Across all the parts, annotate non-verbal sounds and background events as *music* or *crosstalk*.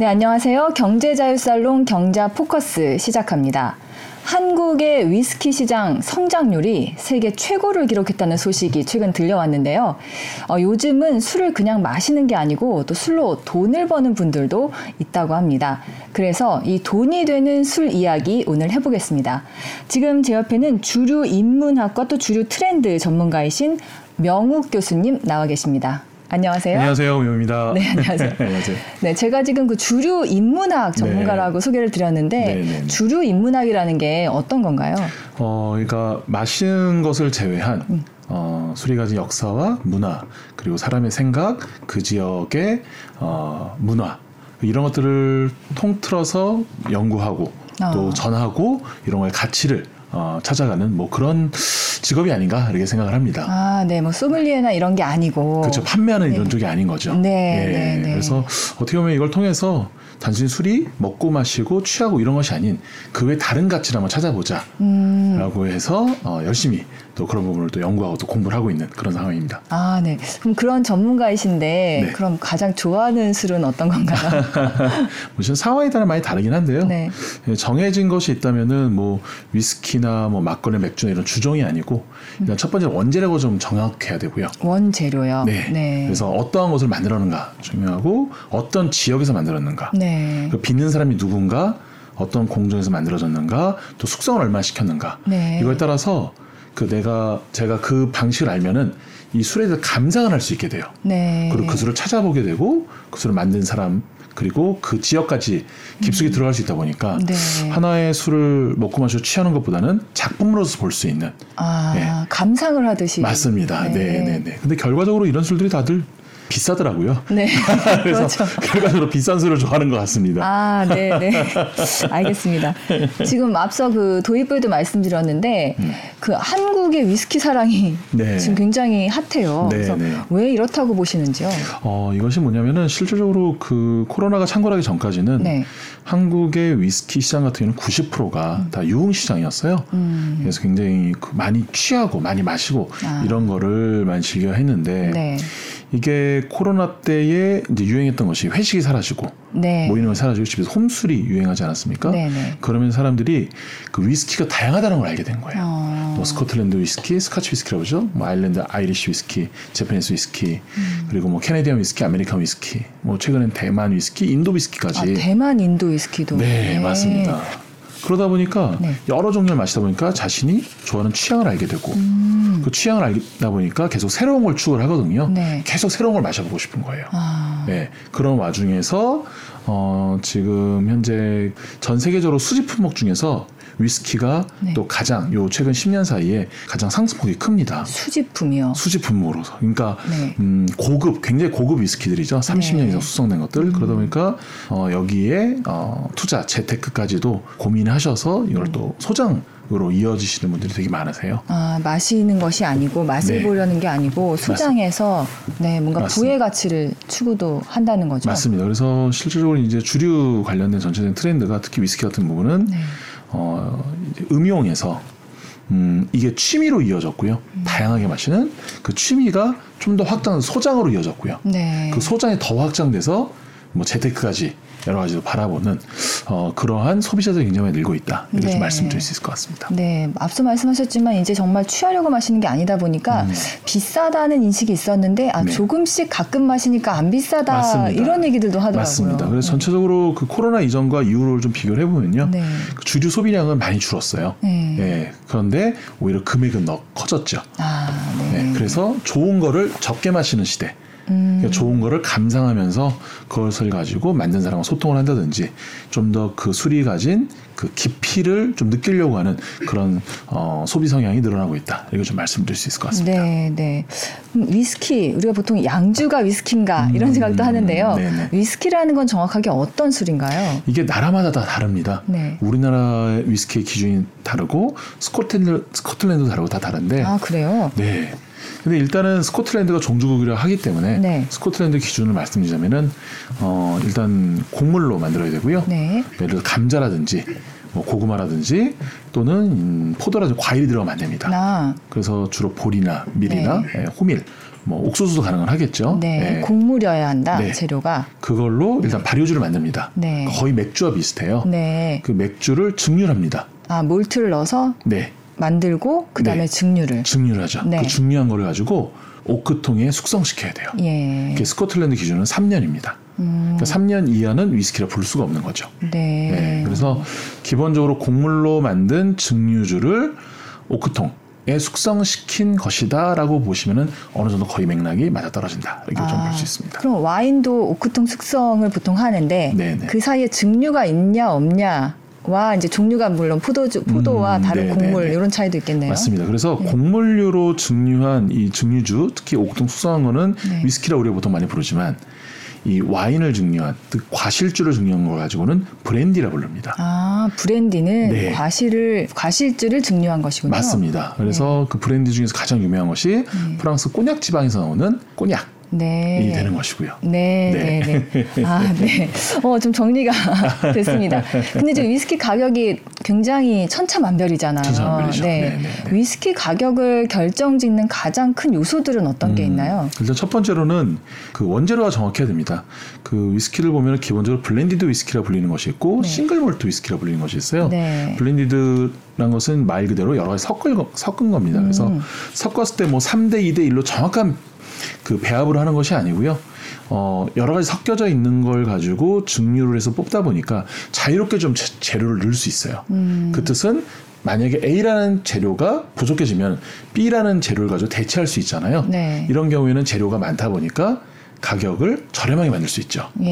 네, 안녕하세요. 경제자유살롱 경자 포커스 시작합니다. 한국의 위스키 시장 성장률이 세계 최고를 기록했다는 소식이 최근 들려왔는데요. 어, 요즘은 술을 그냥 마시는 게 아니고 또 술로 돈을 버는 분들도 있다고 합니다. 그래서 이 돈이 되는 술 이야기 오늘 해보겠습니다. 지금 제 옆에는 주류 인문학과 또 주류 트렌드 전문가이신 명욱 교수님 나와 계십니다. 안녕하세요. 안녕하세요, 우영입니다. *laughs* 네, 안녕하세요. *laughs* 안녕하세요. 네, 제가 지금 그 주류 인문학 전문가라고 네. 소개를 드렸는데 네, 네, 네. 주류 인문학이라는 게 어떤 건가요? 어, 그러니까 마시는 것을 제외한 음. 어, 술이 가진 역사와 문화 그리고 사람의 생각, 그 지역의 어, 문화 이런 것들을 통틀어서 연구하고 아. 또 전하고 이런 거의 가치를 어, 찾아가는 뭐 그런 직업이 아닌가 이렇게 생각을 합니다. 아, 네, 뭐 소믈리에나 이런 게 아니고. 그렇죠. 판매하는 네. 이런 쪽이 아닌 거죠. 네, 예, 네, 네. 그래서 어떻게 보면 이걸 통해서 단순히 술이 먹고 마시고 취하고 이런 것이 아닌 그 외 다른 가치를 한번 찾아보자. 음. 라고 해서 어, 열심히 또 그런 부분을 또 연구하고 또 공부를 하고 있는 그런 상황입니다. 아, 네. 그럼 그런 전문가이신데 네. 그럼 가장 좋아하는 술은 어떤 건가요? *laughs* 물론 상황에 따라 많이 다르긴 한데요. 네. 예, 정해진 것이 있다면은 뭐 위스키나 뭐 막걸리, 맥주나 이런 주종이 아니고 일단 첫 번째 원재료가 좀 정확해야 되고요. 원재료요. 네. 그래서 어떠한 것을 만들었는가 중요하고 어떤 지역에서 만들었는가. 네. 그 빚는 사람이 누군가 어떤 공정에서 만들어졌는가 또 숙성을 얼마나 시켰는가 네. 이거에 따라서 그 내가 제가 그 방식을 알면은 이 술에 대해서 감상을 할 수 있게 돼요. 네. 그리고 그 술을 찾아보게 되고 그 술을 만든 사람 그리고 그 지역까지 깊숙이 들어갈 수 있다 보니까 음. 네. 하나의 술을 먹고 마시고 취하는 것보다는 작품으로서 볼 수 있는 아, 네. 감상을 하듯이. 맞습니다. 네, 네, 네. 근데 결과적으로 이런 술들이 다들 비싸더라고요. 네. *laughs* 그래서 그렇죠. 결과적으로 비싼 술을 좋아하는 것 같습니다. 아, 네, 네. 알겠습니다. 지금 앞서 그 도입부에도 말씀드렸는데 그 한국의 위스키 사랑이 음. 네. 지금 굉장히 핫해요. 네, 그래서 네. 왜 이렇다고 보시는지요? 어, 이것이 뭐냐면은 실질적으로 그 코로나가 창궐하기 전까지는 네. 한국의 위스키 시장 같은 경우는 90%가 다 유흥 시장이었어요. 음. 그래서 굉장히 그 많이 취하고 많이 마시고 아. 이런 거를 많이 즐겨 했는데 네. 이게 코로나 때에 이제 유행했던 것이 회식이 사라지고 네. 모이는 걸 사라지고 집에서 홈술이 유행하지 않았습니까? 네, 네. 그러면 사람들이 그 위스키가 다양하다는 걸 알게 된 거예요. 어. 뭐 스코틀랜드 위스키, 스카치 위스키라고 그러죠. 뭐 아일랜드 아이리시 위스키, Japanese 위스키, 음. 그리고 뭐 Canadian 위스키, American 위스키, 뭐 최근엔 대만 위스키, 인도 위스키까지. 아, 대만 인도 위스키도. 네, 맞습니다. 그러다 보니까 네. 여러 종류를 마시다 보니까 자신이 좋아하는 취향을 알게 되고 음. 그 취향을 알다 보니까 계속 새로운 걸 추구를 하거든요. 네. 계속 새로운 걸 마셔보고 싶은 거예요. 아. 네, 그런 와중에서 어, 지금 현재 전 세계적으로 수집 품목 중에서 위스키가 네. 또 가장 요 최근 10년 사이에 가장 상승폭이 큽니다. 수집품이요. 수집 품목으로서. 그러니까 네. 음, 고급 굉장히 고급 위스키들이죠. 30년 네. 음. 이상 숙성된 것들. 그러다 보니까 어, 여기에 어, 투자 재테크까지도 고민하셔서 이걸 음. 또 소장 으로 이어지시는 분들이 되게 많으세요. 아, 마시는 것이 아니고 맛을 네. 보려는 게 아니고 소장해서 네, 뭔가 맞습니다. 부의 가치를 추구도 한다는 거죠. 맞습니다. 그래서 실질적으로 이제 주류 관련된 전체적인 트렌드가 특히 위스키 같은 부분은 네. 어, 음용에서 음, 이게 취미로 이어졌고요. 음. 다양하게 마시는 그 취미가 좀 더 확장 소장으로 이어졌고요. 네. 그 소장이 더 확장돼서 뭐 재테크까지 여러 가지로 바라보는 어, 그러한 소비자들 굉장히 늘고 있다. 이렇게 네. 좀 말씀드릴 수 있을 것 같습니다. 네, 앞서 말씀하셨지만 이제 정말 취하려고 마시는 게 아니다 보니까 음. 비싸다는 인식이 있었는데 아 네. 조금씩 가끔 마시니까 안 비싸다 맞습니다. 이런 얘기들도 하더라고요. 맞습니다. 그래서 전체적으로 그 코로나 이전과 이후를 좀 비교를 해보면요. 네. 그 주류 소비량은 많이 줄었어요. 네. 예, 그런데 오히려 금액은 더 커졌죠. 아, 네. 네, 그래서 좋은 거를 적게 마시는 시대. 음, 그러니까 좋은 거를 감상하면서 그것을 가지고 만든 사람과 소통을 한다든지 좀 더 그 술이 가진 그 깊이를 좀 느끼려고 하는 그런 어, 소비 성향이 늘어나고 있다. 이거 좀 말씀드릴 수 있을 것 같습니다. 네, 네. 음, 위스키 우리가 보통 양주가 위스키인가 이런 음, 생각도 하는데요. 네네. 위스키라는 건 정확하게 어떤 술인가요? 이게 나라마다 다 다릅니다. 네. 우리나라의 위스키의 기준이 다르고 스코틀랜드, 스코틀랜드도 다르고 다 다른데 아 그래요? 네. 근데 일단은 스코틀랜드가 종주국이라 하기 때문에 네. 스코틀랜드 기준을 말씀드리자면은 어 일단 곡물로 만들어야 되고요. 네. 예를 들어 감자라든지 뭐 고구마라든지 또는 음, 포도라든지 과일이 들어가면 안 됩니다. 나 그래서 주로 보리나 밀이나 예, 호밀, 뭐 옥수수도 가능은 하겠죠. 네, 예, 곡물이어야 한다 네. 재료가. 그걸로 일단 발효주를 만듭니다. 네. 거의 맥주와 비슷해요. 네. 그 맥주를 증류합니다. 아 몰트를 넣어서 네, 만들고 그 다음에 네. 증류를. 증류를 하죠. 네. 그 중요한 거를 가지고 오크통에 숙성시켜야 돼요. 예. 스코틀랜드 기준은 3년입니다. 음, 그러니까 3년 이하는 위스키라 부를 수가 없는 거죠. 네. 네, 그래서 기본적으로 곡물로 만든 증류주를 오크통에 숙성시킨 것이다라고 보시면은 어느 정도 거의 맥락이 맞아 떨어진다 이렇게 좀볼 수 있습니다. 아, 그럼 와인도 오크통 숙성을 보통 하는데 네네. 그 사이에 증류가 있냐 없냐 와 이제 종류가 물론 포도주, 포도와 음, 다른 네네네. 곡물 이런 차이도 있겠네요. 맞습니다. 그래서 곡물류로 증류한 이 증류주, 특히 옥통 숙성한 거는 네. 위스키라 우리가 보통 많이 부르지만 이 와인을 증류한, 즉 과실주를 증류한 걸 가지고는 브랜디라 부릅니다. 아 브랜디는 네. 과실을 과실주를 증류한 것이군요. 맞습니다. 그래서 그 브랜디 중에서 가장 유명한 것이 프랑스 꼬냑 지방에서 나오는 꼬냑 이 네. 되는 것이고요. 네, 네, 네. 아, 네. 어, 좀 정리가 *laughs* 됐습니다. 근데 지금 위스키 가격이 굉장히 천차만별이잖아요. 천차만별이죠. 네. 네, 네, 네. 위스키 가격을 결정짓는 가장 큰 요소들은 어떤 게 음, 있나요? 일단 첫 번째로는 그 원재료가 정확해야 됩니다. 그 위스키를 보면 기본적으로 blended 위스키라 불리는 것이 있고 네. single malt 위스키라 불리는 것이 있어요. 네. blended란 것은 말 그대로 여러 가지 섞을, 거- 섞은 겁니다. 그래서 음. 섞었을 때 뭐 3대 2대 1로 정확한 그 배합을 하는 것이 아니고요. 어, 여러 가지 섞여져 있는 걸 가지고 증류를 해서 뽑다 보니까 자유롭게 좀 재- 재료를 넣을 수 있어요. 음. 그 뜻은 만약에 A라는 재료가 부족해지면 B라는 재료를 가지고 대체할 수 있잖아요. 네. 이런 경우에는 재료가 많다 보니까 가격을 저렴하게 만들 수 있죠. 예.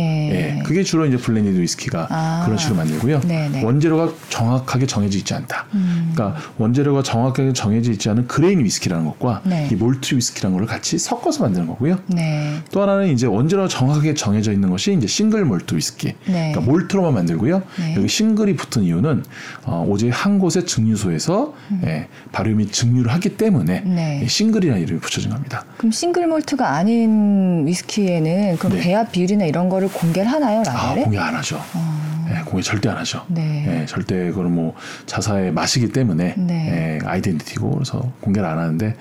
예, 그게 주로 이제 blended 위스키가 아. 그런 식으로 만들고요. 네네. 원재료가 정확하게 정해져 있지 않다. 음. 그러니까 원재료가 정확하게 정해져 있지 않은 grain 위스키라는 것과 네. 이 몰트 위스키라는 걸 같이 섞어서 만드는 거고요. 네. 또 하나는 이제 원재료가 정확하게 정해져 있는 것이 이제 single malt 위스키. 네. 그러니까 malt로만 만들고요. 네. 여기 싱글이 붙은 이유는 어, 오직 한 곳의 증류소에서 예, 발효 및 증류를 하기 때문에 음. 네. 이 싱글이라는 이름이 붙여진 겁니다. 그럼 싱글 몰트가 아닌 위스키 에는 그럼 네. 배합 비율이나 이런 거를 공개를 하나요, 아, 라벨에? 공개 안 하죠. 어. 예, 공개 절대 안 하죠. 네. 예, 절대 그건 뭐 자사의 맛이기 때문에 네. 예, 아이덴티티고 그래서 공개를 안 하는데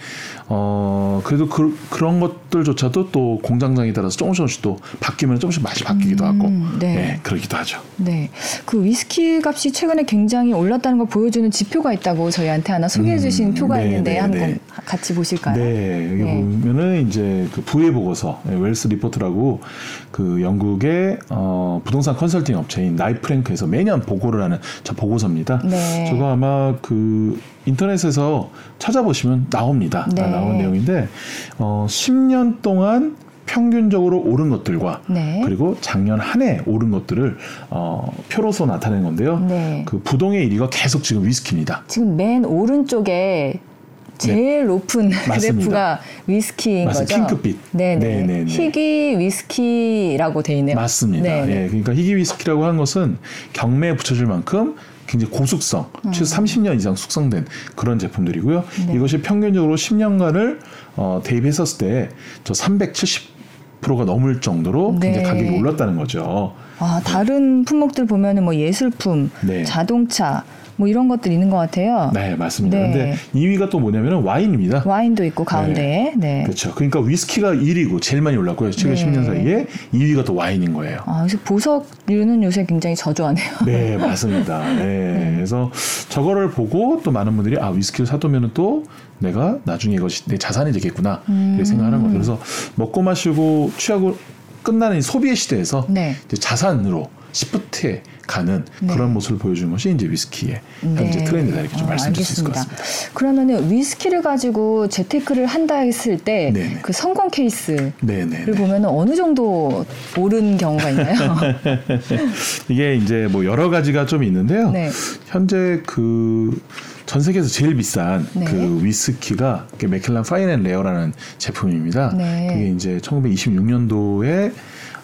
어 그래도 그, 그런 것들조차도 또 공장장에 따라서 조금씩 조금씩 또 바뀌면 조금씩 맛이 바뀌기도 하고 음, 네. 예, 그러기도 하죠. 네. 그 위스키 값이 최근에 굉장히 올랐다는 걸 보여주는 지표가 있다고 저희한테 하나 소개해 주신 음, 표가 네, 있는데 네, 한번 네. 같이 보실까요? 네, 여기 네. 보면은 이제 그 부의 보고서, 예, Wealth Report라고 그 영국의 어, 부동산 컨설팅 업체인 나이프랭크에서 매년 보고를 하는 저 보고서입니다. 네. 저거 아마 그 인터넷에서 찾아보시면 나옵니다. 네. 아, 나온 내용인데 어, 10년 동안 평균적으로 오른 것들과 네. 그리고 작년 한 해 오른 것들을 어, 표로서 나타낸 건데요. 네. 그 부동의 1위가 계속 지금 위스키입니다. 지금 맨 오른쪽에 제일 높은 네. *laughs* 맞습니다. 그래프가 위스키인 맞습니다. 거죠. 핑크빛. 네네. 네 네네. 희귀 위스키라고 돼 있네요. 맞습니다. 네. 예, 그러니까 희귀 위스키라고 하는 것은 경매에 붙여질 만큼 굉장히 고숙성, 최소 30년 이상 숙성된 그런 제품들이고요. 음. 네. 이것이 평균적으로 10년간을 어, 대입했었을 때 저 370%가 넘을 정도로 굉장히 네. 가격이 올랐다는 거죠. 아, 다른 품목들 보면은 뭐 예술품, 네. 자동차 뭐 이런 것들 있는 것 같아요. 네, 맞습니다. 네. 근데 2위가 또 뭐냐면은 와인입니다. 와인도 있고 가운데에. 네. 그렇죠. 그러니까 위스키가 1위고 제일 많이 올랐고요. 최근 네. 10년 사이에 2위가 또 와인인 거예요. 아, 그래서 보석류는 요새 굉장히 저조하네요. 네, 맞습니다. *laughs* 네. 그래서 저거를 보고 또 많은 분들이 아 위스키를 사두면은 또 내가 나중에 이것이 내 자산이 되겠구나 음. 이렇게 생각하는 거죠. 그래서 먹고 마시고 취하고 끝나는 이 소비의 시대에서 네. 자산으로 시프트해 가는 네. 그런 모습을 보여주는 것이 이제 위스키의 현재 트렌드다 이렇게 좀 어, 말씀드릴 수 있을 것 알겠습니다. 같습니다. 그러면은 위스키를 가지고 재테크를 한다 했을 때 네네. 그 성공 케이스를 네, 네. 네. 보면은 어느 정도 오른 경우가 있나요? *laughs* 이게 이제 뭐 여러 가지가 좀 있는데요. 네. 현재 그 전 세계에서 제일 비싼 네. 그 위스키가 맥켈란 Fine and Rare라는 제품입니다. 네. 그게 이제 1926년도에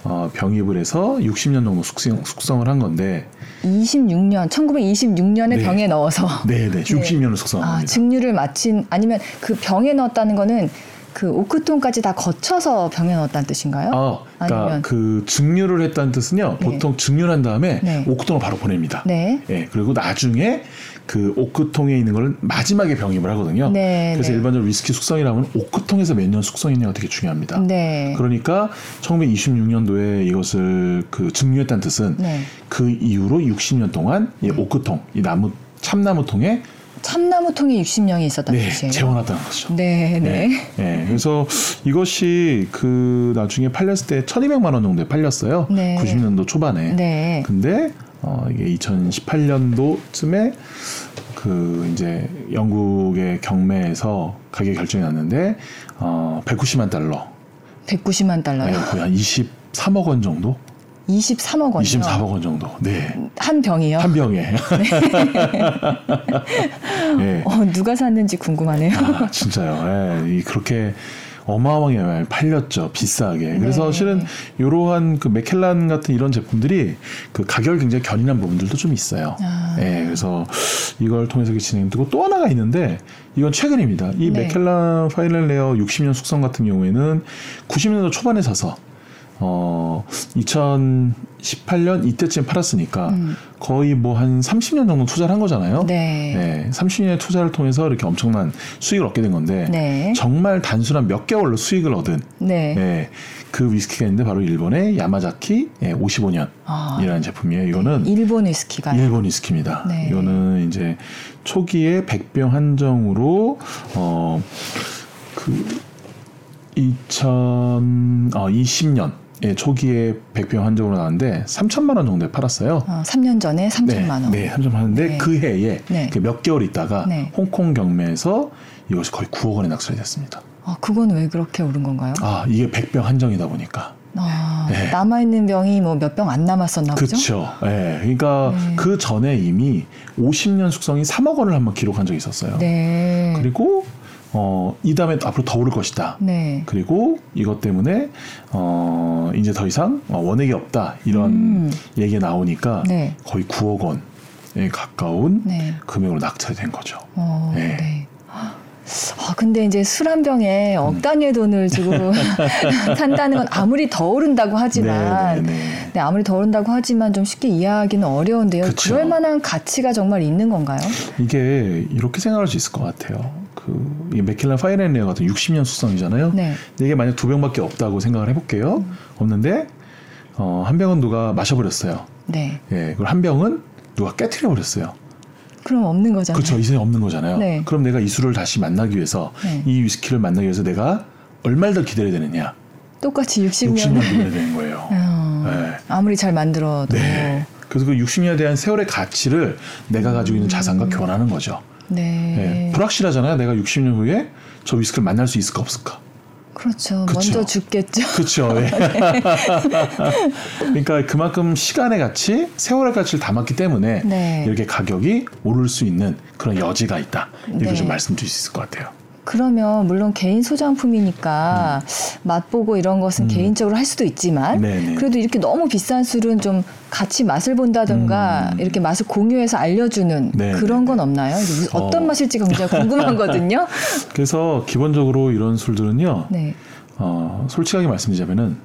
어, 병입을 해서 60년 정도 숙성, 숙성을 한 건데 26년, 1926년에 네. 병에 넣어서 네네 60년을 숙성한 아, 겁니다. 증류를 마친 아니면 그 병에 넣었다는 거는 그 오크통까지 다 거쳐서 병에 넣었다는 뜻인가요? 아, 그러니까 아니면- 그 증류를 했다는 뜻은요. 네. 보통 증류한 다음에 네. 오크통을 바로 보냅니다. 네. 예, 그리고 나중에 그 오크통에 있는 걸 마지막에 병입을 하거든요. 네, 그래서 네. 일반적으로 위스키 숙성이라면 오크통에서 몇 년 숙성했냐가 되게 중요합니다. 네. 그러니까 1926년도에 이것을 그 증류했다는 뜻은 네. 그 이후로 60년 동안 이 오크통, 이 나무 참나무통에 참나무통이 60년이 있었다는 네, 뜻이에요. 재워놨다는 거죠. 네, 네. 네, 그래서 이것이 그 나중에 팔렸을 때 1,200만 원 정도에 팔렸어요. 네. 90년도 초반에. 네. 근데 어 이게 2018년도쯤에 그 이제 영국의 경매에서 가격 결정이 났는데 어 190만 달러. 190만 달러요. 네, 거의 한 23억 원 정도? 23억 원이요. 24억 원 정도. 네. 한 병이요. 한 병에. *laughs* 네. 어, 누가 샀는지 궁금하네요. 아, 진짜요. 예, 이 그렇게 어마어마하게 팔렸죠. 비싸게. 그래서 네. 실은 이러한 그 맥켈란 같은 이런 제품들이 그 가격을 굉장히 견인한 부분들도 좀 있어요. 아. 예, 그래서 이걸 통해서 진행되고 또 하나가 있는데 이건 최근입니다. 이 네. 맥켈란 Fine and Rare 60년 숙성 같은 경우에는 90년도 초반에 사서 어 2018년 이때쯤 팔았으니까 음. 거의 뭐 한 30년 정도 투자를 한 거잖아요. 네. 네, 30년의 투자를 통해서 이렇게 엄청난 수익을 얻게 된 건데 네. 정말 단순한 몇 개월로 수익을 얻은 네. 네, 그 위스키가 있는데 바로 일본의 야마자키 예, 55년이라는 아, 제품이에요. 이거는 일본 위스키가. 일본 위스키입니다. 네. 이거는 이제 초기에 백병 한정으로 어그 2020년 예, 초기에 백병 한정으로 나왔는데 3천만 원 정도에 팔았어요. 어, 3년 전에 3천만 원. 네, 3천만 원인데 네. 그 해에 네. 그몇 개월 있다가 네. 홍콩 경매에서 이것이 거의 9억 원에 낙찰이 됐습니다. 아, 그건 왜 그렇게 오른 건가요? 아, 이게 백병 한정이다 보니까. 아, 네. 남아 있는 병이 뭐 몇 병 안 남았었나 보죠? 그렇죠. 예. 그러니까 네. 그 전에 이미 50년 숙성이 3억 원을 한번 기록한 적이 있었어요. 네. 그리고 어, 이 다음에 앞으로 더 오를 것이다. 네. 그리고 이것 때문에 어, 이제 더 이상 어, 원액이 없다. 이런 음. 얘기가 나오니까 네. 거의 9억 원에 가까운 네. 금액으로 낙찰이 된 거죠. 어, 네. 네. 아, 근데 이제 술 한 병에 음. 억 단위의 돈을 주고 *laughs* 산다는 건 아무리 더 오른다고 하지만 네, 네, 네. 네, 아무리 더 오른다고 하지만 좀 쉽게 이해하기는 어려운데요. 그쵸. 그럴 만한 가치가 정말 있는 건가요? 이게 이렇게 생각할 수 있을 것 같아요. 그, 이 맥킬란 파이렌레어 같은 60년 숙성이잖아요. 네. 근데 이게 만약 두 병밖에 없다고 생각을 해볼게요. 없는데, 어, 한 병은 누가 마셔버렸어요. 네. 예, 그리고 한 병은 누가 깨트려 버렸어요. 그럼 없는 거잖아요. 그렇죠. 이제 없는 거잖아요. 네. 그럼 내가 이 술을 다시 만나기 위해서, 네. 이 위스키를 만나기 위해서 내가 얼마를 더 기다려야 되느냐? 똑같이 60년. 60년 기다려야 되는 거예요. 어, 네. 아무리 잘 만들어도. 네. 그래서 그 60년에 대한 세월의 가치를 내가 가지고 있는 자산과 교환하는 거죠. 네. 예, 불확실하잖아요. 내가 60년 후에 저 위스키를 만날 수 있을까 없을까. 그렇죠. 그쵸. 먼저 죽겠죠. 그렇죠. 예. *laughs* 그러니까 그만큼 시간의 가치, 세월의 가치를 담았기 때문에 네. 이렇게 가격이 오를 수 있는 그런 여지가 있다. 이렇게 네. 좀 말씀드릴 수 있을 것 같아요. 그러면 물론 개인 소장품이니까 맛보고 이런 것은 음. 개인적으로 할 수도 있지만 네네. 그래도 이렇게 너무 비싼 술은 좀 같이 맛을 본다든가 음. 이렇게 맛을 공유해서 알려주는 네네네. 그런 건 없나요? 이게 무슨 어떤 어. 맛일지 굉장히 궁금하거든요. *laughs* 그래서 기본적으로 이런 술들은요, 네. 어, 솔직하게 말씀드리자면은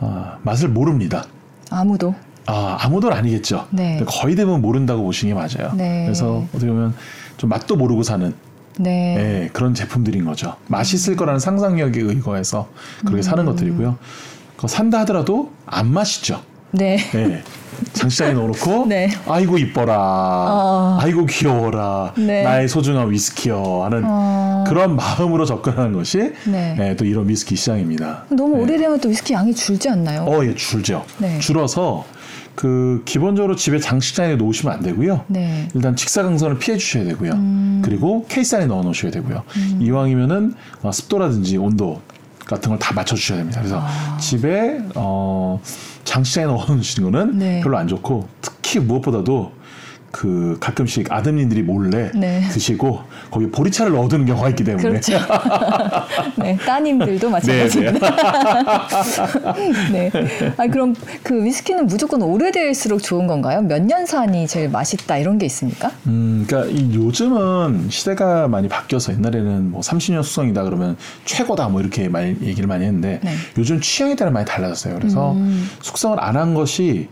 어, 맛을 모릅니다. 아무도. 아, 아무도 아니겠죠. 네. 거의 대부분 모른다고 보시는 게 맞아요. 네. 그래서 어떻게 보면 좀 맛도 모르고 사는 네. 예, 그런 제품들인 거죠. 맛있을 거라는 상상력에 의거해서 그렇게 사는 음. 것들이고요. 그거 산다 하더라도 안 마시죠. 네. 예. 장시장에 *laughs* 넣어놓고 네. 아이고 이뻐라, 어. 아이고 귀여워라, 네. 나의 소중한 위스키여 하는 어. 그런 마음으로 접근하는 것이 네. 예, 또 이런 위스키 시장입니다. 너무 예. 오래되면 또 위스키 양이 줄지 않나요? 어, 예, 줄죠. 네. 줄어서 그 기본적으로 집에 장식장에 놓으시면 안 되고요. 네. 일단 직사광선을 피해 주셔야 되고요. 음. 그리고 케이스 안에 넣어 놓으셔야 되고요. 이왕이면은 어, 습도라든지 온도 같은 걸 다 맞춰 주셔야 됩니다. 그래서 아. 집에 어 장시장에 넣어 놓으시는 거는 네. 별로 안 좋고 특히 무엇보다도 그 가끔씩 아드님들이 몰래 네. 드시고 거기 보리차를 넣어두는 경우가 있기 때문에 그렇죠. *laughs* 네, 따님들도 네, 마찬가지입니다. *laughs* 네. 아 그럼 그 위스키는 무조건 오래될수록 좋은 건가요? 몇 년 산이 제일 맛있다 이런 게 있습니까? 음, 그러니까 이 요즘은 시대가 많이 바뀌어서 옛날에는 뭐 30년 숙성이다 그러면 최고다 뭐 이렇게 많이 얘기를 많이 했는데 네. 요즘 취향에 따라 많이 달라졌어요. 그래서 음. 숙성을 안 한 것이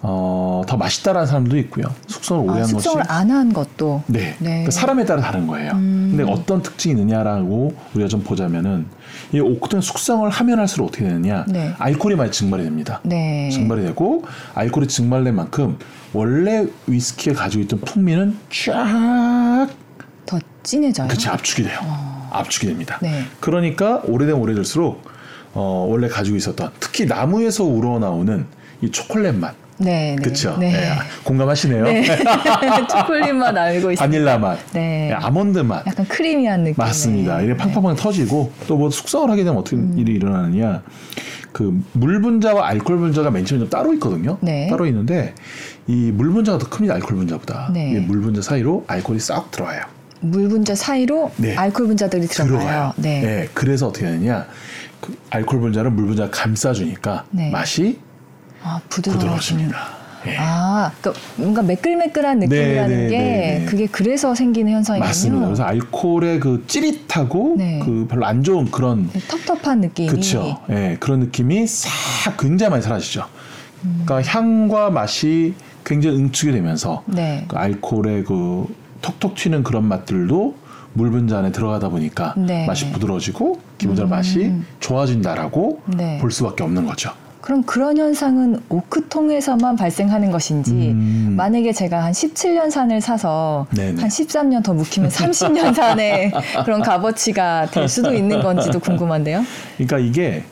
어, 더 맛있다라는 사람도 있고요. 숙성을 오래 아, 한 숙성을 것이 안한 것도. 네. 그러니까 사람에 따라 다른 거예요. 음. 근데 어떤 특징이 있느냐라고 우리가 좀 보자면은 이 오크통 숙성을 하면 할수록 어떻게 되느냐? 네. 알코올이 많이 증발이 됩니다. 네. 증발이 되고 알코올이 증발된 만큼 원래 위스키에 가지고 있던 풍미는 쫙 더 진해져요. 그치 압축이 돼요. 어. 압축이 됩니다. 네. 그러니까 오래되면 오래될수록 어, 원래 가지고 있었던 특히 나무에서 우러나오는 이 초콜릿 맛, 네. 네. 그렇죠? 네. 공감하시네요. 네. *laughs* 초콜릿만 알고 있습니다. 바닐라 맛, 네. 네, 아몬드 맛, 약간 크리미한 느낌. 맞습니다. 이래 팡팡팡 터지고 또 뭐 숙성을 하게 되면 어떻게 음. 일이 일어나느냐? 그 물 분자와 알코올 분자가 맨 처음에 좀 따로 있거든요. 네. 따로 있는데 이 물 분자가 더 큽니다. 알코올 분자보다. 네. 이물 분자 사이로 알코올이 싹 들어와요. 물 분자 사이로 네. 알코올 분자들이 들어가요. 네. 네, 그래서 어떻게 되느냐? 그 알코올 분자를 물 분자가 감싸주니까 네. 맛이 아, 부드러워. 부드러워집니다. 예. 아, 그러니까 뭔가 매끌매끌한 느낌이라는 네, 네, 게 네, 네. 그게 그래서 생기는 현상이군요. 맞습니다. 그래서 알코올의 그 찌릿하고 네. 그 별로 안 좋은 그런 네, 텁텁한 느낌이. 그렇죠. 예, 그런 느낌이 싹 굉장히 많이 사라지죠. 그러니까 향과 맛이 굉장히 응축이 되면서 네. 그 알코올의 그 톡톡 튀는 그런 맛들도 물 분자 안에 들어가다 보니까 네. 맛이 부드러워지고 기본적으로 맛이 좋아진다라고 네. 볼 수밖에 없는 거죠. 그럼 그런 현상은 오크통에서만 발생하는 것인지 음. 만약에 제가 한 17년 산을 사서 네네. 한 13년 더 묵히면 30년 산의 *laughs* 그런 값어치가 될 수도 있는 건지도 궁금한데요. 그러니까 이게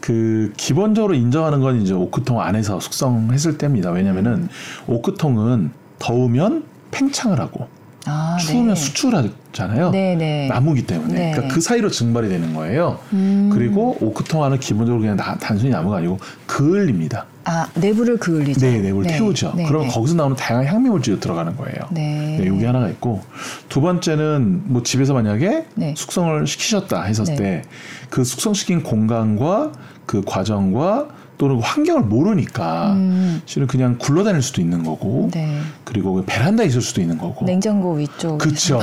그 기본적으로 인정하는 건 이제 오크통 안에서 숙성했을 때입니다. 왜냐면은 오크통은 더우면 팽창을 하고 아, 추우면 네. 수출하잖아요. 네 네. 나무기 때문에 네. 그러니까 그 사이로 증발이 되는 거예요. 음. 그리고 오크통 안은 기본적으로 그냥 나- 단순히 나무가 아니고 그을립니다. 아 내부를 그을리죠. 네, 내부를 네. 태우죠. 네, 네. 거기서 나오는 다양한 향미 물질이 들어가는 거예요. 네. 네, 이게 하나가 있고 두 번째는 뭐 집에서 만약에 네. 숙성을 시키셨다 했었을 네. 때그 숙성시킨 공간과 그 과정과 또는 그 환경을 모르니까 음. 실은 그냥 굴러다닐 수도 있는 거고 네. 그리고 그 베란다에 있을 수도 있는 거고 냉장고 위쪽. 그쵸.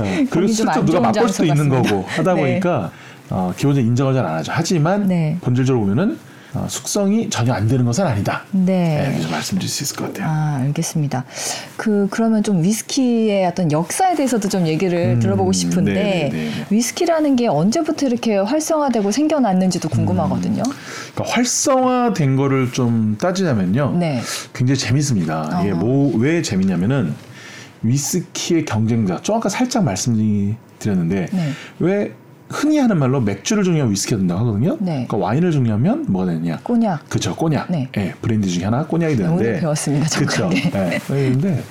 네, 그리고 슬쩍 누가 맛볼 수도 있는. 거고 하다 네. 보니까 어, 기본적으로 인정을 잘 안 하죠. 하지만 네. 본질적으로 보면은 어, 숙성이 전혀 안 되는 것은 아니다. 네. 네. 이렇게 좀 말씀드릴 수 있을 것 같아요. 아, 알겠습니다. 그 그러면 좀 위스키의 어떤 역사에 대해서도 좀 얘기를 음, 들어보고 싶은데 네, 네, 네. 위스키라는 게 언제부터 이렇게 활성화되고 생겨났는지도 궁금하거든요. 그러니까 활성화된 거를 좀 따지자면요. 네. 굉장히 재밌습니다. 이게 어허. 뭐왜 재밌냐면은 위스키의 경쟁자. 좀 아까 살짝 말씀드렸는데 네. 왜 흔히 하는 말로 맥주를 중요하면 위스키가 된다고 하거든요. 네. 그러니까 와인을 중요하면 뭐가 되느냐? 꼬냑. 그렇죠. 꼬냑. 네. 예, 브랜드 중에 하나 꼬냑이 오늘 되는데. 배웠습니다. 그렇죠. 네. 예. 그런데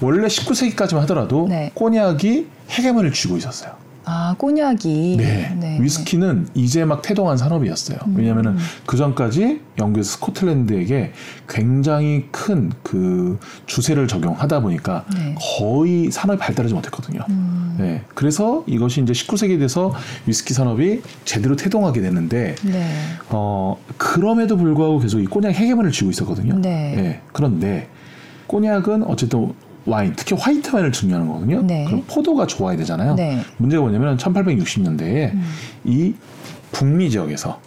원래 19세기까지만 하더라도 네. 꼬냑이 헤게모니를 쥐고 있었어요. 아, 꼬냑이. 네. 위스키는 이제 막 태동한 산업이었어요. 음. 왜냐하면 그 전까지 영국에서 스코틀랜드에게 굉장히 큰 그 주세를 적용하다 보니까 네. 거의 산업이 발달하지 못했거든요. 음. 네. 그래서 이것이 이제 19세기에 돼서 위스키 산업이 제대로 태동하게 됐는데 네. 어, 그럼에도 불구하고 계속 이 꼬냑 헤게모니를 쥐고 있었거든요. 네. 그런데 꼬냑은 어쨌든 와인, 특히 화이트 와인을 중요하는 거거든요. 네. 그럼 포도가 좋아야 되잖아요. 네. 문제가 뭐냐면 1860년대에 음. 이 북미 지역에서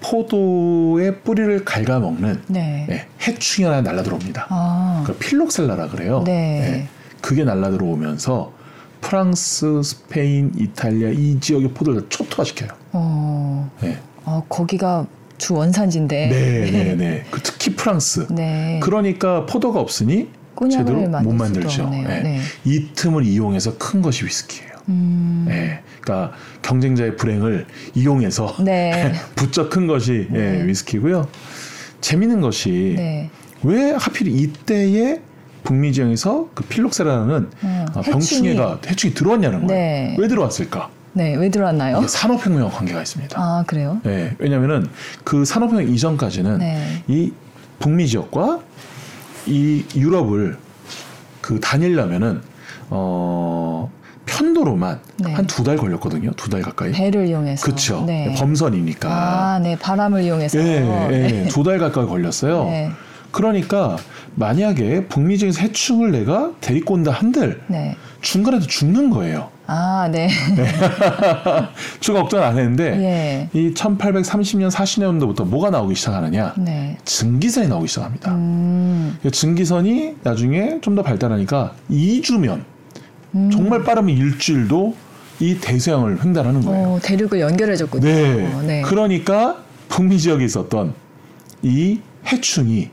포도의 뿌리를 갉아먹는 네. 네, 해충이 하나 날라 들어옵니다. 아. 그 필록셀라라 그래요. 네. 그게 날라 들어오면서 프랑스, 스페인, 이탈리아 이 지역의 포도를 다 초토화시켜요. 어. 네. 어, 거기가 주 원산지인데. 네, 네, 네. *laughs* 그 특히 프랑스. 네. 그러니까 포도가 없으니 제대로 못 만들죠. 예. 네. 이 틈을 이용해서 큰 것이 위스키예요. 음. 예. 그러니까 경쟁자의 불행을 이용해서 네. *laughs* 부쩍 큰 것이 예, 네. 위스키고요. 재밌는 것이 네. 왜 하필 이때에 북미 지역에서 그 필록세라는 어, 어, 병충해가 해충이 들어왔냐는 거예요. 네. 왜 들어왔을까? 네. 왜 들어왔나요? 산업혁명 관계가 있습니다. 아, 그래요? 예, 왜냐하면은 그 산업혁명 이전까지는 네. 이 북미 지역과 이 유럽을 그 다니려면은 어 편도로만 네. 한두 달 걸렸거든요. 두 달 가까이. 배를 이용해서. 그렇죠. 네. 범선이니까. 아, 네. 바람을 이용해서. 예, 예, 네. 두달 가까이 걸렸어요. 네. 그러니까 만약에 북미 중에서 해충을 내가 데리고 온다 한들 네. 중간에도 죽는 거예요. 아, 네. *laughs* 추가 걱정 안 했는데 예. 이 1830년 40년도부터 뭐가 나오기 시작하느냐? 네. 증기선이 나오기 시작합니다. 음. 이 증기선이 나중에 좀 더 발달하니까 2주면 음. 정말 빠르면 일주일도 이 대서양을 횡단하는 거예요. 어, 대륙을 연결해 줬군요. 네. 네. 그러니까 북미 지역에 있었던 이 해충이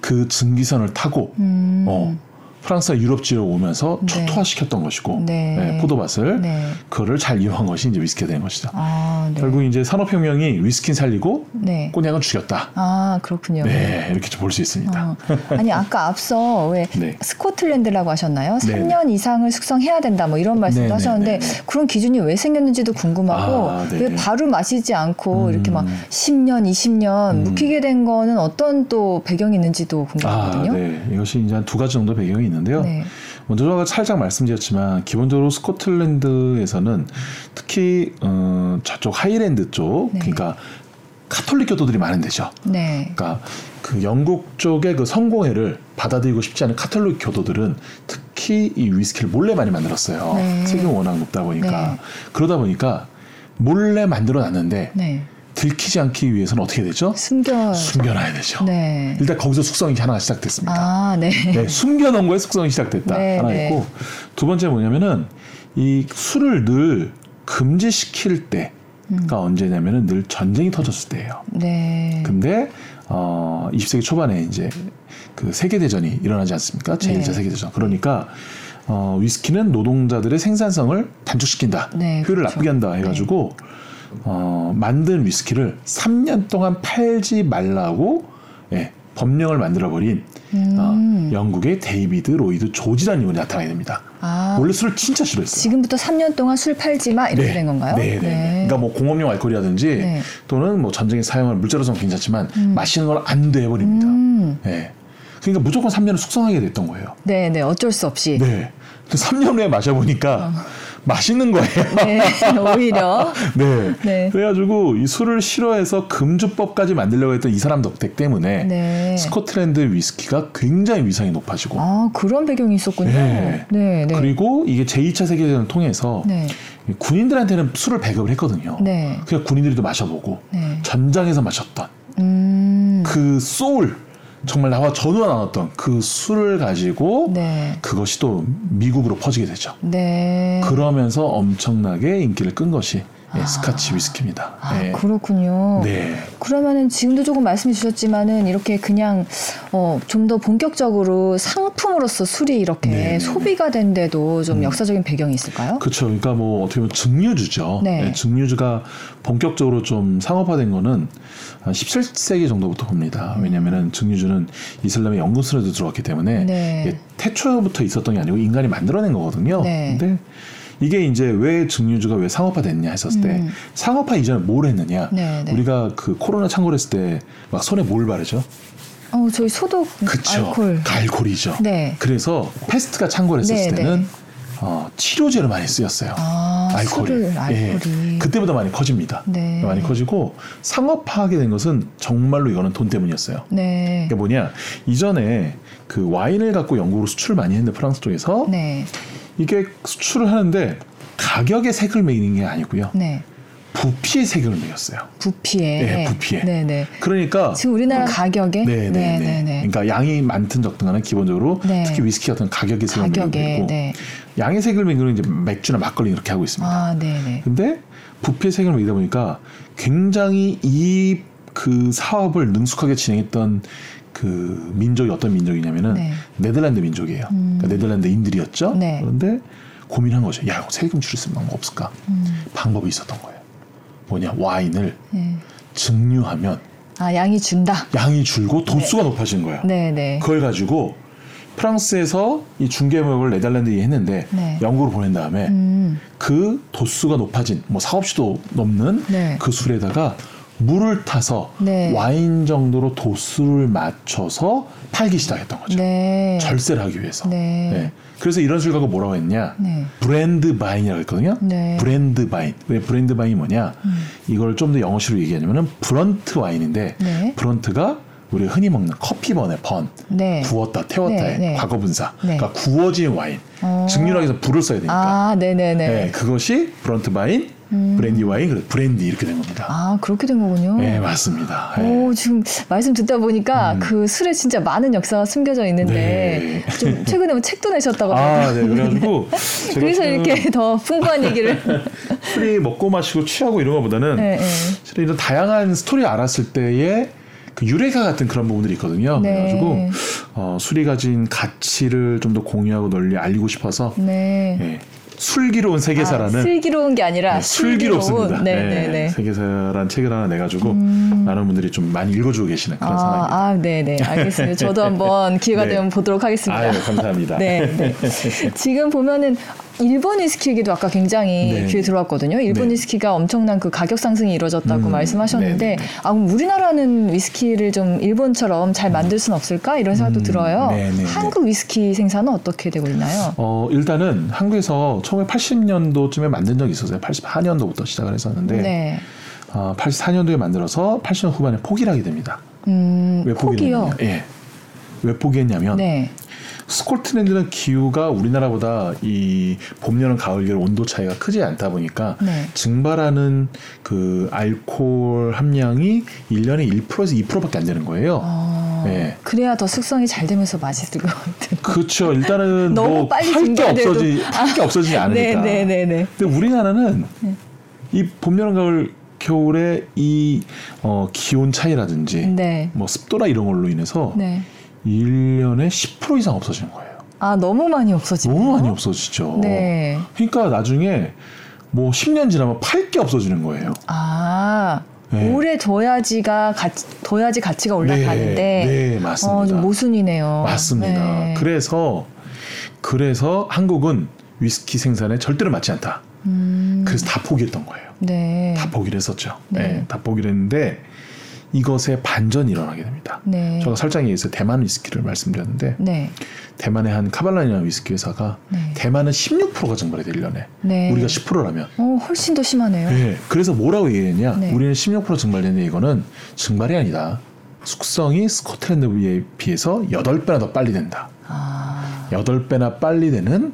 그 증기선을 타고 음. 어, 프랑스와 유럽 지역 오면서 네. 초토화시켰던 것이고 네. 네, 포도밭을 네. 그거를 잘 이용한 것이 이제 위스키가 된 것이죠. 아, 네. 결국 이제 산업혁명이 위스키는 살리고 네. 꼬냑은 죽였다. 아, 그렇군요. 네, 이렇게 좀볼수 있습니다. 어, 아니 아까 앞서 왜 *laughs* 네. 스코틀랜드라고 하셨나요? 네네. 3년 이상을 숙성해야 된다 뭐 이런 말씀도. 하셨는데 그런 기준이 왜 생겼는지도 궁금하고 아. 왜 바로 마시지 않고 음. 이렇게 막 10년, 20년 음. 묵히게 된 거는 어떤 또 배경이 있는지도 아, 궁금하거든요. 네. 이것이 이제 한 두 가지 정도 배경이 있는데요. 네. 먼저 제가 살짝 말씀드렸지만 기본적으로 스코틀랜드에서는 특히 어, 저쪽 하이랜드 쪽 네. 그러니까 카톨릭 교도들이 많은 데죠. 네. 그러니까 그 영국 쪽의 그 성공회를 받아들이고 싶지 않은 카톨릭 교도들은 특히 이 위스키를 몰래 많이 만들었어요. 네. 세금이 워낙 높다 보니까 네. 그러다 보니까 몰래 만들어 놨는데 네. 들키지 않기 위해서는 어떻게 되죠? 숨겨 숨겨놔야 되죠. 네. 일단 거기서 숙성이 하나가 시작됐습니다. 아, 네. 네, 숨겨놓은 거에 숙성이 시작됐다. 네, 하나 네. 있고 두 번째 뭐냐면은 이 술을 늘 금지시킬 때가 음. 언제냐면은 늘 전쟁이 터졌을 때예요. 네. 근데 어 20세기 초반에 이제 그 세계 대전이 일어나지 않습니까? 제1차 네. 세계 대전. 그러니까 어 위스키는 노동자들의 생산성을 단축시킨다. 네, 효율을 그렇죠. 나쁘게 한다 해 가지고 어 만든 위스키를 3년 동안 팔지 말라고 예, 법령을 만들어 버린 음. 어, 영국의 데이비드 로이드 조지라는 인물이 나타나게 됩니다. 아, 원래 술을 진짜 싫어했어요. 지금부터 3년 동안 술 팔지 마 이렇게 된 건가요? 네, 네, 네. 그러니까 뭐 공업용 알코올이라든지 네. 또는 뭐 전쟁에 사용할 물자로서는 괜찮지만 마시는 걸 안 돼 버립니다. 음. 네. 그러니까 무조건 3년을 숙성하게 됐던 거예요. 네, 네. 어쩔 수 없이. 네. 3년 후에 마셔보니까 맛있는 거예요. 어. *laughs* 네, 오히려. *laughs* 네. 네. 그래가지고 이 술을 싫어해서 금주법까지 만들려고 했던 이 사람 덕택 때문에 네. 스코틀랜드 위스키가 굉장히 위상이 높아지고 아, 그런 배경이 있었군요. 네. 네, 네. 그리고 이게 제2차 세계대전을 통해서 네. 군인들한테는 술을 배급을 했거든요. 네. 그냥 군인들도 마셔보고 네. 전장에서 마셨던 음. 그 소울 정말 나와 전우가 나눴던 그 술을 가지고 네. 그것이 또 미국으로 퍼지게 되죠. 네. 그러면서 엄청나게 인기를 끈 것이 예, 아. 스카치 위스키입니다. 아, 예. 그렇군요. 네. 그러면은 지금도 조금 말씀해 주셨지만은 이렇게 그냥 어, 좀 더 본격적으로 상품으로서 술이 이렇게 네, 네, 네. 소비가 된데도 좀 음. 역사적인 배경이 있을까요? 그렇죠. 그러니까 뭐 어떻게 보면 증류주죠. 네. 예, 증류주가 본격적으로 좀 상업화된 거는 한 17세기 정도부터 봅니다. 왜냐하면은 증류주는 이슬람의 연금술에도 들어왔기 때문에 네. 태초부터 있었던 게 아니고 인간이 만들어낸 거거든요. 네. 근데 이게 이제 왜 증류주가 왜 상업화 됐냐 했었을 때 음. 상업화 이전에 뭘 했느냐? 네, 네. 우리가 그 코로나 창궐 했을 때 막 손에 뭘 바르죠? 어, 저희 소독 그쵸. 알콜. 갈콜이죠. 네. 그래서 패스트가 창궐했었을 네, 때는 네. 어, 치료제로 많이 쓰였어요. 아, 알코올이. 예. 알코올이. 그때보다 많이 커집니다. 네. 많이 커지고 상업화하게 된 것은 정말로 이거는 돈 때문이었어요. 네. 그게 뭐냐 이전에 그 와인을 갖고 영국으로 수출을 많이 했는데 프랑스 쪽에서 네. 이게 수출을 하는데 가격에 색을 매기는 게 아니고요 네. 부피에 색을 매겼어요. 부피에. 네, 부피에. 네, 네. 그러니까 지금 우리나라 가격에 네, 네, 네. 네. 그러니까 양이 많든 적든간에 기본적으로 네. 특히 위스키 같은 가격에 색을 있고 네. 양의 색을 매기는 이제 맥주나 막걸리 이렇게 하고 있습니다. 아, 네, 네. 근데 부피의 색을 매기다 보니까 굉장히 이 그 사업을 능숙하게 진행했던 그 민족이 어떤 민족이냐면은 네. 네덜란드 민족이에요. 음. 그러니까 네덜란드인들이었죠. 네. 그런데 고민한 거죠. 야, 세금 줄일 수 있는 방법 없을까? 음. 방법이 있었던 거예요. 뭐냐, 와인을 네. 증류하면 아, 양이 준다. 양이 줄고 도수가 높아지는 거예요. 네, 네. 그걸 가지고 프랑스에서 이 중개무역을 네덜란드에 했는데 네. 영국으로 보낸 다음에 음. 그 도수가 높아진 뭐 사업시도 넘는 네. 그 술에다가 물을 타서 네. 와인 정도로 도수를 맞춰서 팔기 시작했던 거죠. 네. 절세를 하기 위해서. 네. 그래서 이런 술 갖고 뭐라고 했냐? 네. Brandwein이라고 했거든요. 네. 음. Brandwein. 왜 Brandwein이 뭐냐? 이걸 좀 더 영어식으로 얘기하냐면은 burnt wine인데 네. burnt가 우리가 흔히 먹는 커피번의 burn. 네. 구웠다 태웠다의 네, 네. 과거 분사. 네. 그러니까 구워진 와인. 어. 증류하기 위해서 불을 써야 되니까. 아, 네네네. 네, 그것이 Brandwein, brandy wine, 그래서 브랜디 이렇게 된 겁니다. 아, 그렇게 된 거군요. 네, 맞습니다. 네. 오, 지금 말씀 듣다 보니까 그 술에 진짜 많은 역사가 숨겨져 있는데 네. 좀 최근에 뭐 책도 내셨다고 아, 네, 그래가지고 *laughs* 그래서 이렇게 더 풍부한 얘기를 *laughs* 술이 먹고 마시고 취하고 이런 것보다는 네, 네. 이런 다양한 스토리 알았을 때의 그 유래가 같은 그런 부분들이 있거든요. 네. 그래가지고 어, 술이 가진 가치를 좀 더 공유하고 널리 알리고 싶어서 네. 예, 술기로운 세계사라는 아, 슬기로운 게 아니라 네, 술기롭습니다. 네, 네, 네. 세계사란 책을 하나 내가지고 많은 분들이 좀 많이 읽어주고 계시는 그런 아, 상황입니다. 아, 네, 네. 알겠습니다. 저도 한번 기회가 *laughs* 네. 되면 보도록 하겠습니다. 아유, 감사합니다. 네, 네. *laughs* 지금 보면은 일본 위스키 얘기도 아까 굉장히 네. 귀에 들어왔거든요. 일본 네. 위스키가 엄청난 그 가격 상승이 이루어졌다고 음, 말씀하셨는데, 네, 네, 네. 아, 그럼 우리나라는 위스키를 좀 일본처럼 잘 만들 수는 없을까? 이런 생각도 음, 들어요. 네. 한국 위스키 생산은 어떻게 되고 있나요? 어, 일단은 한국에서 1980년도쯤에 만든 적이 있었어요. 84년도부터 시작을 했었는데, 네. 어, 84년도에 만들어서 80년 후반에 포기를 하게 됩니다. 음, 왜 포기요? 예. 왜 포기했냐면, 네. 스코틀랜드는 기후가 우리나라보다 이 봄, 여름, 가을, 겨울 온도 차이가 크지 않다 보니까 네. 증발하는 그 알코올 함량이 1년에 1%에서 2%밖에 안 되는 거예요. 어, 네. 그래야 더 숙성이 잘 되면서 맛있을 것 같은. 그렇죠. 일단은 *laughs* 너무 뭐 빨리 팔게 증발돼도- 없어지 팔게 없어지지 않으니까. 네, 네, 네, 네. 근데 우리나라는 이 봄, 여름, 가을, 겨울에 이 어, 기온 차이라든지 네. 뭐 습도나 이런 걸로 인해서 네. 1년에 10% 이상 없어지는 거예요. 아, 너무 많이 없어지네요. 너무 많이 없어지죠. 네. 그러니까 나중에 뭐 10년 지나면 팔 게 없어지는 거예요. 아, 네. 오래 둬야지가 가치, 둬야지 가치가 올라가는데. 네, 네, 맞습니다. 어, 좀 모순이네요. 맞습니다. 네. 그래서 그래서 한국은 위스키 생산에 절대로 맞지 않다. 음, 그래서 다 포기했던 거예요. 네. 다 포기를 했었죠. 네. 네, 다 포기를 했는데 이것에 반전이 일어나게 됩니다. 네. 제가 설정에 의해서 대만 위스키를 말씀드렸는데 네. 대만의 한 카발란이라는 위스키 회사가 네. 대만은 16%가 증발해 돼 1년에 네. 우리가 10%라면 어, 훨씬 더 심하네요. 네. 그래서 뭐라고 얘기했냐? 네. 우리는 16% 증발되는데 이거는 증발이 아니다. 숙성이 스코틀랜드에 비해서 8배나 더 빨리 된다. 아, 8배나 빨리 되는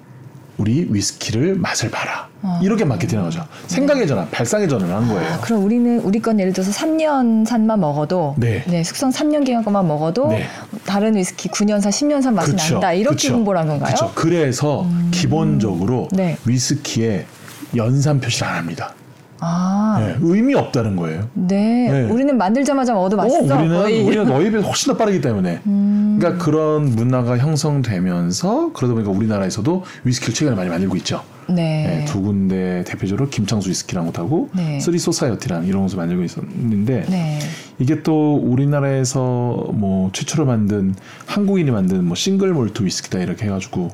우리 위스키를 맛을 봐라. 아. 이렇게 마케팅한 거죠. 생각의 전환, 발상의 전환을 한 거예요. 아, 그럼 우리는 우리 건 예를 들어서 3년 산만 먹어도 네. 숙성 3년 기간 것만 먹어도 네. 다른 위스키 9년산, 10년산 맛이 그쵸, 난다. 이렇게 그쵸, 홍보를 한 건가요? 그쵸. 그래서 기본적으로 네. 위스키에 연산 표시를 안 합니다. 아, 네, 의미 없다는 거예요. 네. 네. 우리는 만들자마자 먹어도 맛있어. 어, 우리는 거의. 너희에 비해서 훨씬 더 빠르기 때문에. 음, 그러니까 그런 문화가 형성되면서 그러다 보니까 우리나라에서도 위스키를 최근에 많이 만들고 있죠. 네. 네, 두 군데 대표적으로 김창수 위스키라는 곳하고 네. Three Society라는 이런 곳을 만들고 있었는데 네. 이게 또 우리나라에서 뭐 최초로 만든 한국인이 만든 뭐 싱글 몰트 위스키다 이렇게 해가지고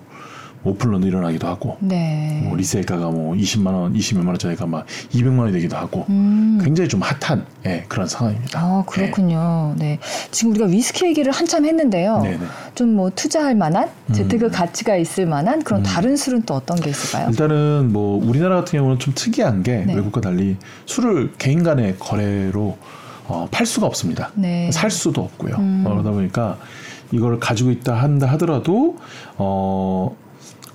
오픈런도 일어나기도 하고 네. 뭐 리셀가가 뭐 20만 원, 20몇만 원짜리가 막 200만 원이 되기도 하고 음. 굉장히 좀 핫한 예, 그런 상황입니다. 아, 그렇군요. 네. 지금 우리가 위스키 얘기를 한참 했는데요. 네네. 좀뭐 투자할 만한, 음. 재테크 가치가 있을 만한 그런 다른 술은 또 어떤 게 있을까요? 일단은 뭐 우리나라 같은 경우는 좀 특이한 게 네. 외국과 달리 술을 개인 간의 거래로 어, 팔 수가 없습니다. 네. 살 수도 없고요. 음. 어, 그러다 보니까 이걸 가지고 있다 한다 하더라도 어,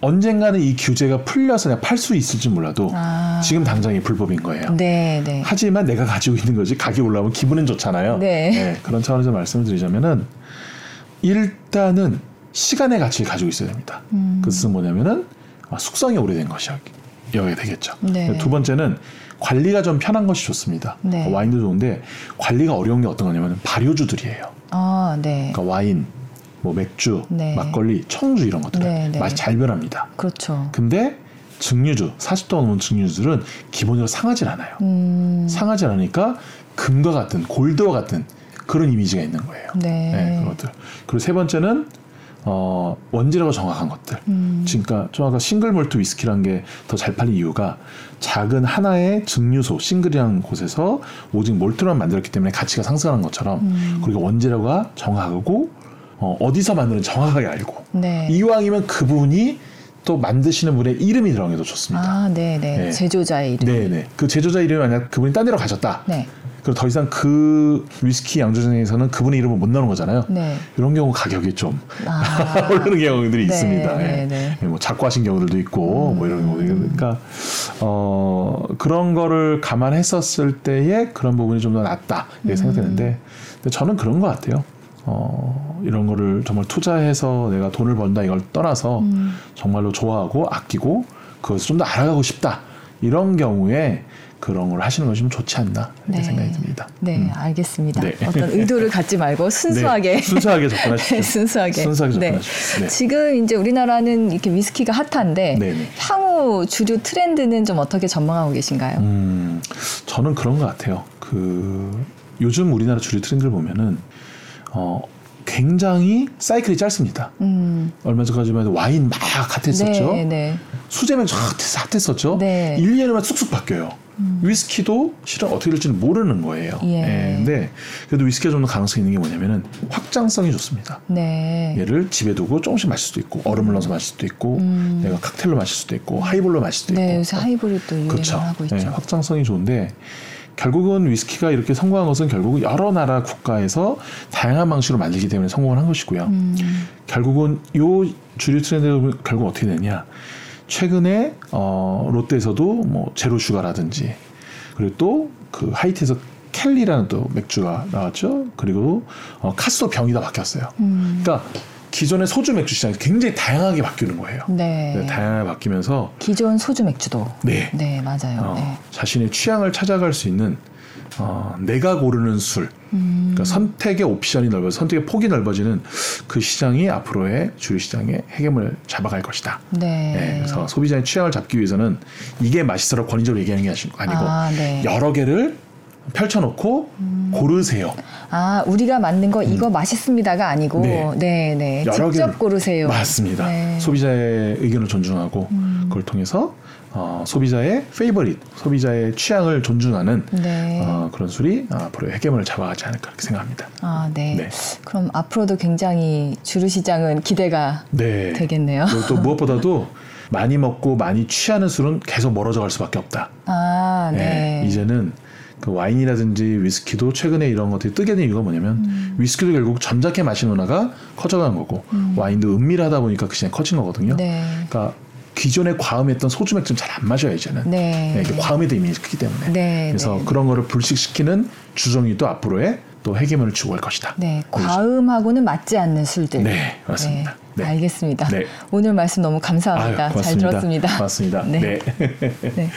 언젠가는 이 규제가 풀려서 내가 팔수 있을지 몰라도 아. 지금 당장이 불법인 거예요. 네, 네. 하지만 내가 가지고 있는 거지 가격이 올라오면 기분은 좋잖아요. 네. 그런 차원에서 말씀을 드리자면은 일단은 시간의 가치를 가지고 있어야 됩니다. 음. 그것은 뭐냐면은 아, 숙성이 오래된 것이어야 되겠죠. 네. 두 번째는 관리가 좀 편한 것이 좋습니다. 네. 어, 와인도 좋은데 관리가 어려운 게 어떤 거냐면 발효주들이에요. 아, 네. 그러니까 와인, 뭐 맥주, 네. 막걸리, 청주 이런 것들 네, 은 네. 맛이 잘 변합니다. 그렇죠. 근데 증류주, 40도 넘은 증류주들은 기본적으로 상하질 않아요. 음. 상하지 않으니까 금과 같은 골드와 같은 그런 이미지가 있는 거예요. 네. 그런 것들. 그리고 세 번째는 어, 원재료가 정확한 것들. 음. 그러니까 좀 아까 싱글 몰트 위스키라는 게 더 잘 팔린 이유가 작은 하나의 증류소 싱글이라는 곳에서 오직 몰트만 만들었기 때문에 가치가 상승하는 것처럼 음. 그리고 원재료가 정확하고 어, 어디서 만드는지 정확하게 알고 네. 이왕이면 그분이 또 만드시는 분의 이름이 더 좋습니다. 아, 네, 네. 네. 제조자의 이름. 네네. 그 제조자 이름이 만약 그분이 딴 데로 가셨다. 네. 그리고 더 이상 그 위스키 양조장에서는 그분의 이름을 못 나오는 거잖아요. 네. 이런 경우 가격이 좀 아. *laughs* 오르는 경우들이 네, 있습니다. 네, 예. 네. 예, 뭐 작고하신 경우들도 있고 뭐 이런 경우 그러니까 어 그런 거를 감안했었을 때에 그런 부분이 좀 더 낫다 이렇게 생각되는데 근데 저는 그런 것 같아요. 어 이런 거를 정말 투자해서 내가 돈을 번다 이걸 떠나서 음. 정말로 좋아하고 아끼고 그것을 좀 더 알아가고 싶다 이런 경우에 그런 걸 하시는 것이 좀 좋지 않나 이렇게 네. 생각이 듭니다. 네, 음. 알겠습니다. 네. 어떤 의도를 갖지 말고 순수하게 네, 순수하게. 네, 순수하게. 순수하게 네. 접근하십시오. 네. 지금 이제 우리나라는 이렇게 위스키가 핫한데 네네. 향후 주류 트렌드는 좀 어떻게 전망하고 계신가요? 음, 저는 그런 것 같아요. 그 요즘 우리나라 주류 트렌드를 보면은 어 굉장히 사이클이 짧습니다. 음, 얼마 전까지만 해도 와인 막 핫했었죠. 네, 네. 수제맥주 핫- 핫했었죠. 네. 음. 1, 2년만 쑥쑥 바뀌어요. 위스키도 실은 어떻게 될지는 모르는 거예요. 예. 근데 그래도 위스키가 좀 더 가능성이 있는 게 뭐냐면은 확장성이 좋습니다. 네. 얘를 집에 두고 조금씩 마실 수도 있고 얼음을 넣어서 마실 수도 있고 음. 내가 칵테일로 마실 수도 있고 하이볼로 마실 수도 있고 네, 요새 하이볼이 유행을 그렇죠. 하고 있죠. 네, 확장성이 좋은데 결국은 위스키가 이렇게 성공한 것은 결국 여러 나라 국가에서 다양한 방식으로 만들기 때문에 성공을 한 것이고요. 음, 결국은 요 주류 트렌드가 결국 어떻게 되냐? 최근에 어, 롯데에서도 뭐 zero sugar라든지 그리고 또 그 하이트에서 켈리라는 또 맥주가 나왔죠. 그리고 어, 카스도 병이 다 바뀌었어요. 음, 그러니까 기존의 소주 맥주 시장이 굉장히 다양하게 바뀌는 거예요. 네. 네, 다양하게 바뀌면서 기존 소주 맥주도. 네. 네, 맞아요. 어, 네. 자신의 취향을 찾아갈 수 있는 어, 내가 고르는 술, 음, 그러니까 선택의 옵션이 넓어서 선택의 폭이 넓어지는 그 시장이 앞으로의 주류 시장의 핵심을 잡아갈 것이다. 네. 네, 그래서 소비자의 취향을 잡기 위해서는 이게 맛있어라 권위적으로 얘기하는 게 아니고 아, 네. 음. 여러 개를 펼쳐놓고 고르세요. 아, 우리가 만든 거 이거 맛있습니다가 아니고, 음. 네. 네, 네. 직접 고르세요. 맞습니다. 네. 음. 소비자의 의견을 존중하고 그걸 통해서 어, 소비자의 페이버릿, 소비자의 취향을 존중하는 네. 어, 그런 술이 앞으로 핵심을 잡아가지 않을까 그렇게 생각합니다. 아, 네. 네. 그럼 앞으로도 굉장히 주류 시장은 기대가 네. 되겠네요. 또 무엇보다도 많이 먹고 많이 취하는 술은 계속 멀어져 갈 수밖에 없다. 아, 네. 네, 이제는 그 와인이라든지 위스키도 최근에 이런 것들이 뜨게 된 이유가 뭐냐면 음. 위스키도 결국 점잖게 마시는 문화가 커져간 거고 와인도 은밀하다 보니까 그 시장이 커진 거거든요. 네. 그러니까 기존에 과음했던 소주 맥주는 잘안 마셔요 이제는. 네. 네, 이게 과음의 이미이 크기 때문에. 네, 그래서 네. 그런 거를 불식시키는 주종이 또 앞으로의 또 주고 갈 것이다. 네, 과음하고는 맞지 않는 술들. 네, 맞습니다. 네. 알겠습니다. 네. 오늘 말씀 너무 감사합니다. 아유, 잘. 들었습니다. 고맙습니다. 네. 네. 네.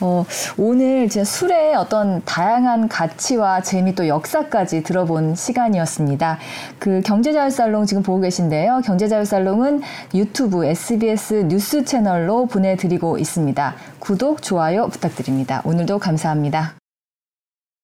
어, 오늘 진짜 술의 어떤 다양한 가치와 재미 또 역사까지 들어본 시간이었습니다. 그 경제자유살롱 지금 보고 계신데요. 경제자유살롱은 유튜브 SBS 뉴스 채널로 보내드리고 있습니다. 구독, 좋아요 부탁드립니다. 오늘도 감사합니다.